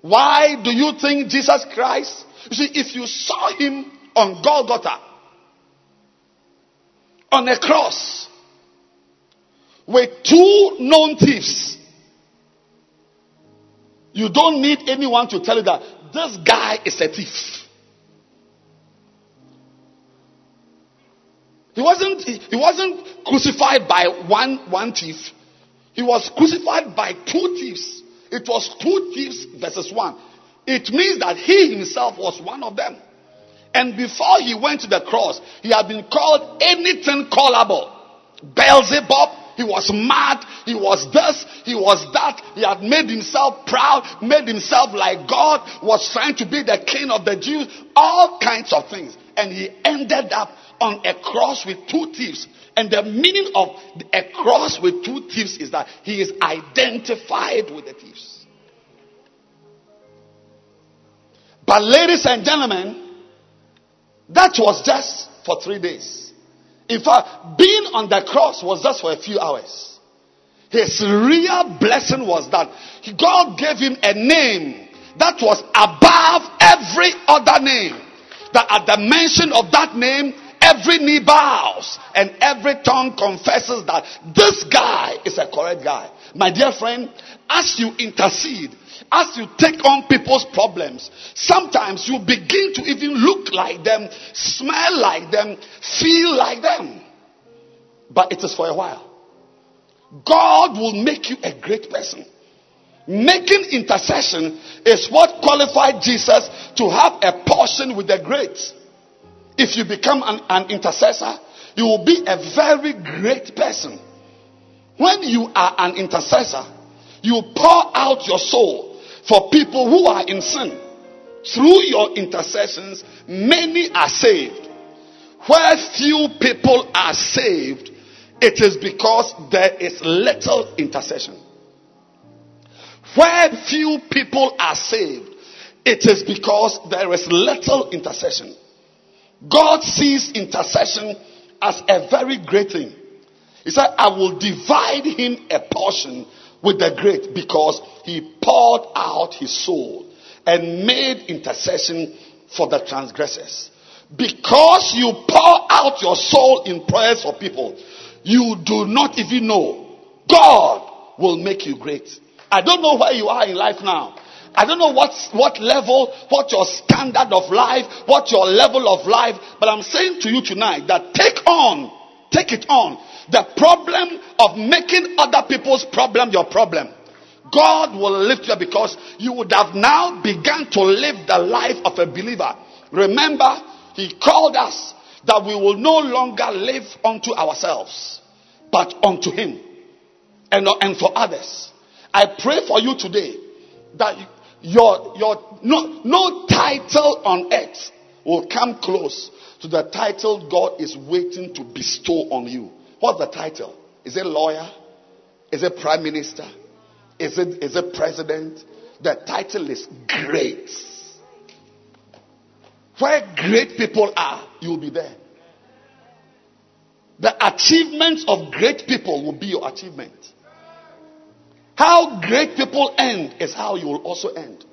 Why do you think Jesus Christ? You see, if you saw him on Golgotha, on a cross, with two known thieves, you don't need anyone to tell you that this guy is a thief. He wasn't, he wasn't crucified by one, one thief. He was crucified by two thieves. It was two thieves versus one. It means that he himself was one of them. And before he went to the cross, he had been called anything callable. Beelzebub, he was mad, he was this, he was that. He had made himself proud, made himself like God, was trying to be the king of the Jews, all kinds of things. And he ended up on a cross with two thieves. And the meaning of a cross with two thieves is that he is identified with the thieves. But, ladies and gentlemen, that was just for three days. In fact, being on the cross was just for a few hours. His real blessing was that God gave him a name that was above every other name. That at the mention of that name, every knee bows and every tongue confesses that this guy is a correct guy. My dear friend, as you intercede, as you take on people's problems, sometimes you begin to even look like them, smell like them, feel like them. But it is for a while. God will make you a great person. Making intercession is what qualified Jesus to have a portion with the great. If you become an, an intercessor, you will be a very great person. When you are an intercessor, you pour out your soul for people who are in sin. Through your intercessions, many are saved. Where few people are saved, it is because there is little intercession. Where few people are saved, it is because there is little intercession. God sees intercession as a very great thing. He said, I will divide him a portion with the great because he poured out his soul and made intercession for the transgressors. Because you pour out your soul in prayers for people, you do not even know God will make you great. I don't know where you are in life now. I don't know what, what level, what your standard of life, what your level of life, but I'm saying to you tonight that take on, take it on, the problem of making other people's problem your problem. God will lift you up because you would have now begun to live the life of a believer. Remember, He called us that we will no longer live unto ourselves, but unto Him and, and for others. I pray for you today that your, your, no, no title on earth will come close to the title God is waiting to bestow on you. What's the title? Is it lawyer? Is it prime minister? Is it, is it president? The title is great. Where great people are, you'll be there. The achievements of great people will be your achievement. How great people end is how you will also end.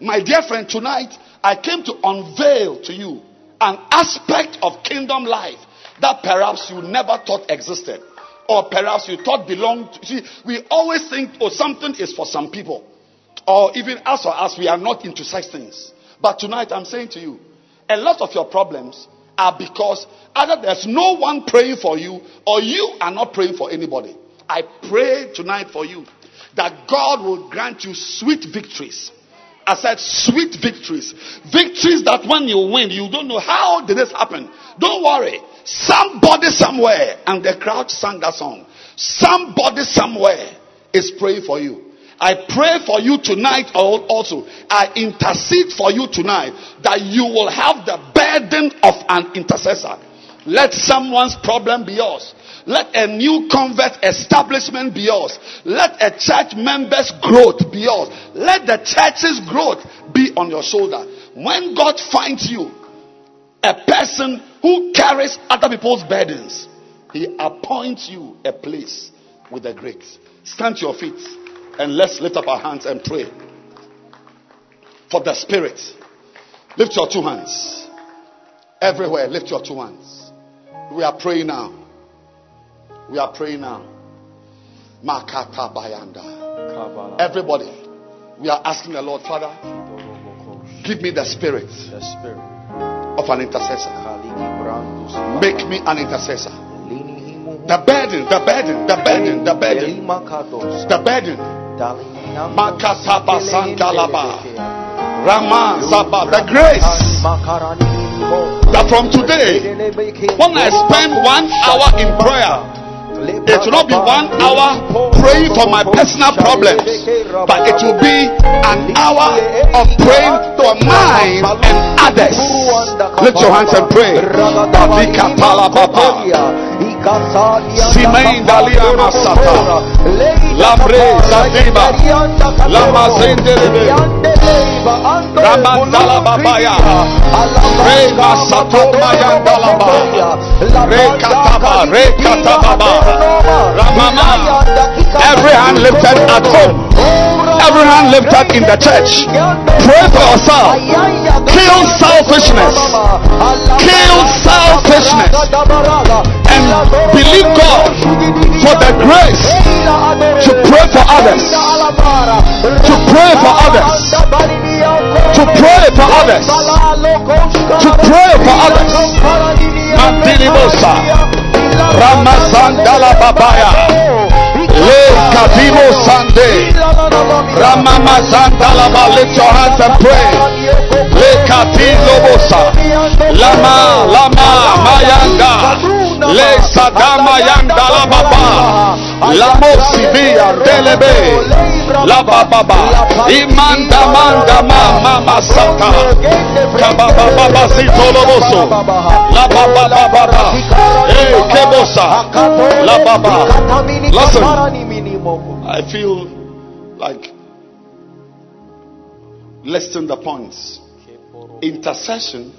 My dear friend, tonight I came to unveil to you an aspect of kingdom life that perhaps you never thought existed. Or perhaps you thought belonged to. See, we always think, oh, something is for some people. Or even us or us, we are not into such things. But tonight I'm saying to you, a lot of your problems are because either there's no one praying for you or you are not praying for anybody. I pray tonight for you that God will grant you sweet victories. I said sweet victories. Victories that when you win, you don't know how did this happen. Don't worry. Somebody somewhere, and the crowd sang that song. Somebody somewhere is praying for you. I pray for you tonight also. I intercede for you tonight that you will have the burden of an intercessor. Let someone's problem be yours. Let a new convert establishment be yours. Let a church member's growth be yours. Let the church's growth be on your shoulder. When God finds you a person who carries other people's burdens, He appoints you a place with the great. Stand to your feet and let's lift up our hands and pray for the Spirit. Lift your two hands. Everywhere, lift your two hands. We are praying now. We are praying now. Makata Bayanda. Everybody, we are asking the Lord, Father, give me the spirit,
The Spirit
of an intercessor. Make me an intercessor. The burden, the burden, the burden, the burden, the burden. Makataba Sandalaba. Rama Zaba. The grace that from today, when I spend one hour in prayer, it will not be one hour praying for my personal problems, but it will be an hour of praying for mine and others. Lift your hands and pray. Bavika palababa. Simain dalia masata. Lambre zadiba. Lama zendelebe. Ramandala babaya. Re masato mayandalaba. Re kataba. Re katababa. Ramama. Every hand lifted at home. Hand lifted in the church. Pray for yourself. Kill selfishness. Kill selfishness. And believe God for the grace to pray for others. To pray for others. To pray for others. To pray for others. Mandilibosa. Ramasandala Babaya. Le Kadimo Sande. Ramama Sandala Ba. Lift your hands and pray. Le Kadimo Bosa. Lama Lama Mayanga. Le Sadama Yandala Baba. Lamo Sibia Delebe. La Baba. Imanda Manda Mama Sata. Kababa Baba Sitoloboso. La Baba Baba. Hey, Kebosa. La Baba. Listen. I feel like listing the points. Intercession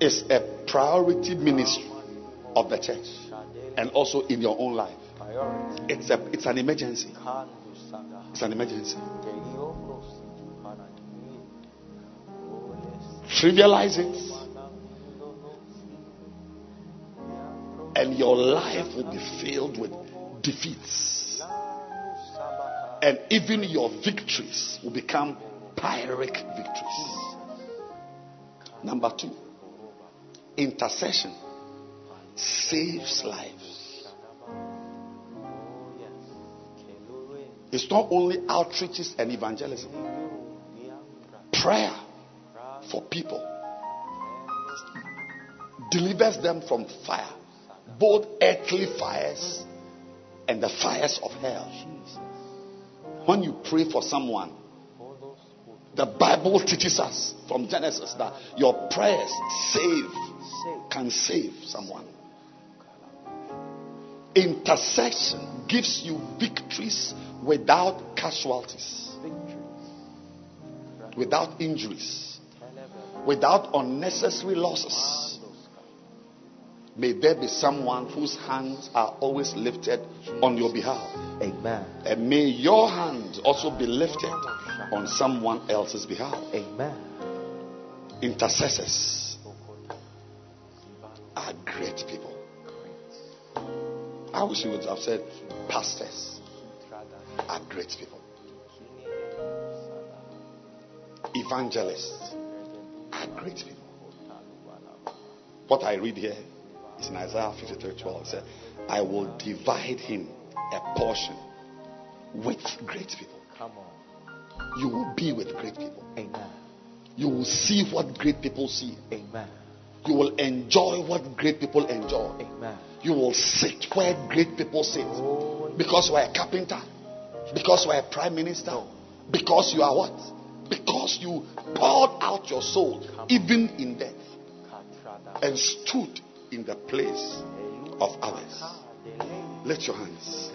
is a priority ministry of the church and also in your own life. It's a it's an emergency. It's an emergency. Trivialize it. And your life will be filled with defeats. And even your victories will become pyrrhic victories. Number two, intercession saves lives. It's not only outreaches and evangelism, prayer for people delivers them from fire, both earthly fires and the fires of hell. When you pray for someone, the Bible teaches us from Genesis that your prayers save, can save someone. Intercession gives you victories without casualties, without injuries, without unnecessary losses. May there be someone whose hands are always lifted on your behalf.
Amen.
And may your hand also be lifted on someone else's behalf.
Amen.
Intercessors are great people. I wish you would have said pastors are great people. Evangelists are great people. What I read here is in Isaiah 53 12. It said, I will divide him a portion with great people.
Come on.
You will be with great people.
Amen.
You will see what great people see.
Amen.
You will enjoy what great people enjoy.
Amen.
You will sit where great people sit. Because you are a carpenter. Because you are a prime minister. Because you are what? Because you poured out your soul, even in death, and stood in the place of others. Lift your hands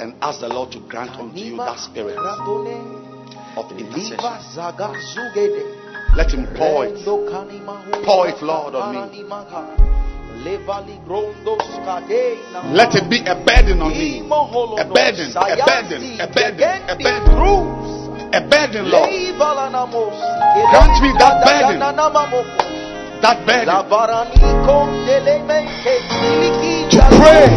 and ask the Lord to grant unto you that spirit of intercession. Let Him pour it. Pour it, Lord, on me. Let it be a burden on me. A burden, a burden, a burden, a burden. A burden, Lord. Grant me that burden. That burden. To pray.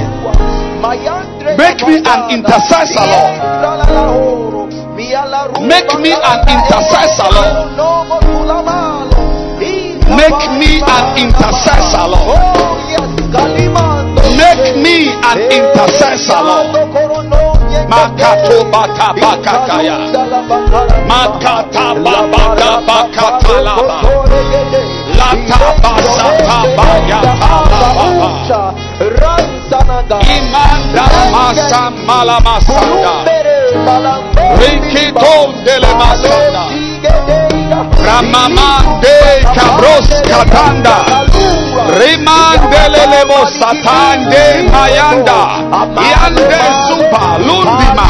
Make me an intercessor, Lord. Make me an intercessor, Lord. An intercessor, Lord. Make me an intercessor, Lord. Makato baka baka kaya. Makata babaka bakata laba. Lata basata baya baba baba. Imanda masa mala masanda. Rikiton dele masanda. Ramamande kabros katanda. Rimandele lebo satande mayanda. Yande zupa lundima.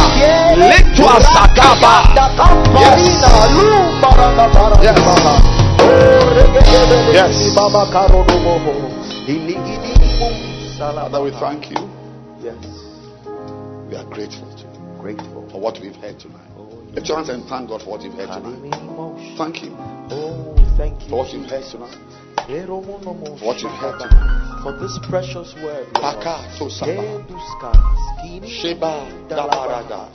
Litwa sakaba. Yes. Yes. Father, we thank you.
Yes.
We are grateful to you
Grateful.
for what we've heard tonight. Your hands and thank God for what you've heard tonight. Thank Him
Oh, thank you.
for what you've heard tonight.
For
what you've heard tonight.
For this precious word.
Baka to saba.
Keduskas, kini
Sheba dabarada.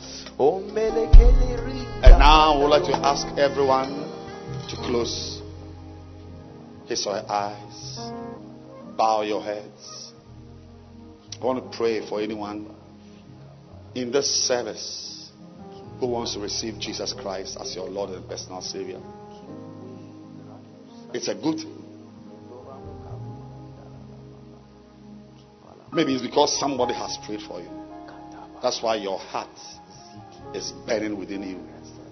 And now I would like to ask everyone to close his or her eyes, bow your heads. I want to pray for anyone in this service who wants to receive Jesus Christ as your Lord and personal Savior. It's a good thing. Maybe it's because somebody has prayed for you. That's why your heart is burning within you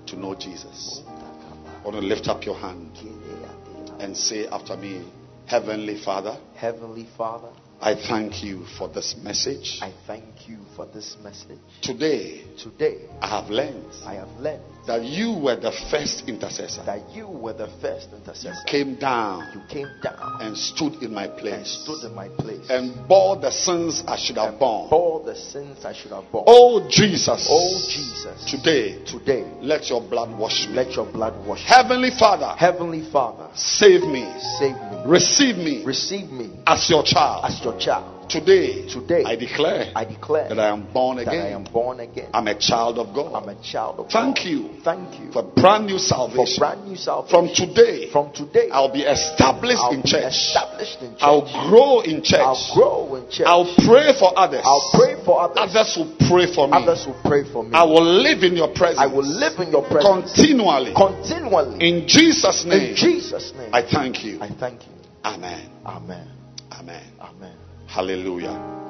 to know Jesus. I want to lift up your hand and say after me, Heavenly Father,
Heavenly Father,
I thank you for this message.
I thank you for this message.
Today,
Today,
I have learned
I have learned
that you were the first intercessor.
that you were the first intercessor.
You Came down
You came down
and stood in my place.
and stood in my place
and bore the sins I should have borne.
bore the sins I should have borne.
Oh Jesus,
Oh Jesus,
today
today
let your blood wash me.
let your blood wash me.
Heavenly Father,
Heavenly Father,
save me,
save me.
receive me
Receive me
as your child.
as your child.
Today,
Today,
I declare
I declare
that I am born
that I am
again.
born again.
I'm a child of God.
I'm a child of
Thank
God.
you
Thank you
for brand new
for
salvation.
brand new salvation.
From today,
From today,
I'll be established
I'll
in
be
church.
established in church.
I'll grow in church.
I'll grow in church.
I'll pray for others.
I'll pray for others.
Others will pray for me.
Others will pray for me.
I will live in your presence.
I will live in your presence
continually.
continually.
in Jesus' name,
in Jesus' name,
I thank you.
I thank you.
Amen.
Amen.
Amen.
Amen.
Hallelujah.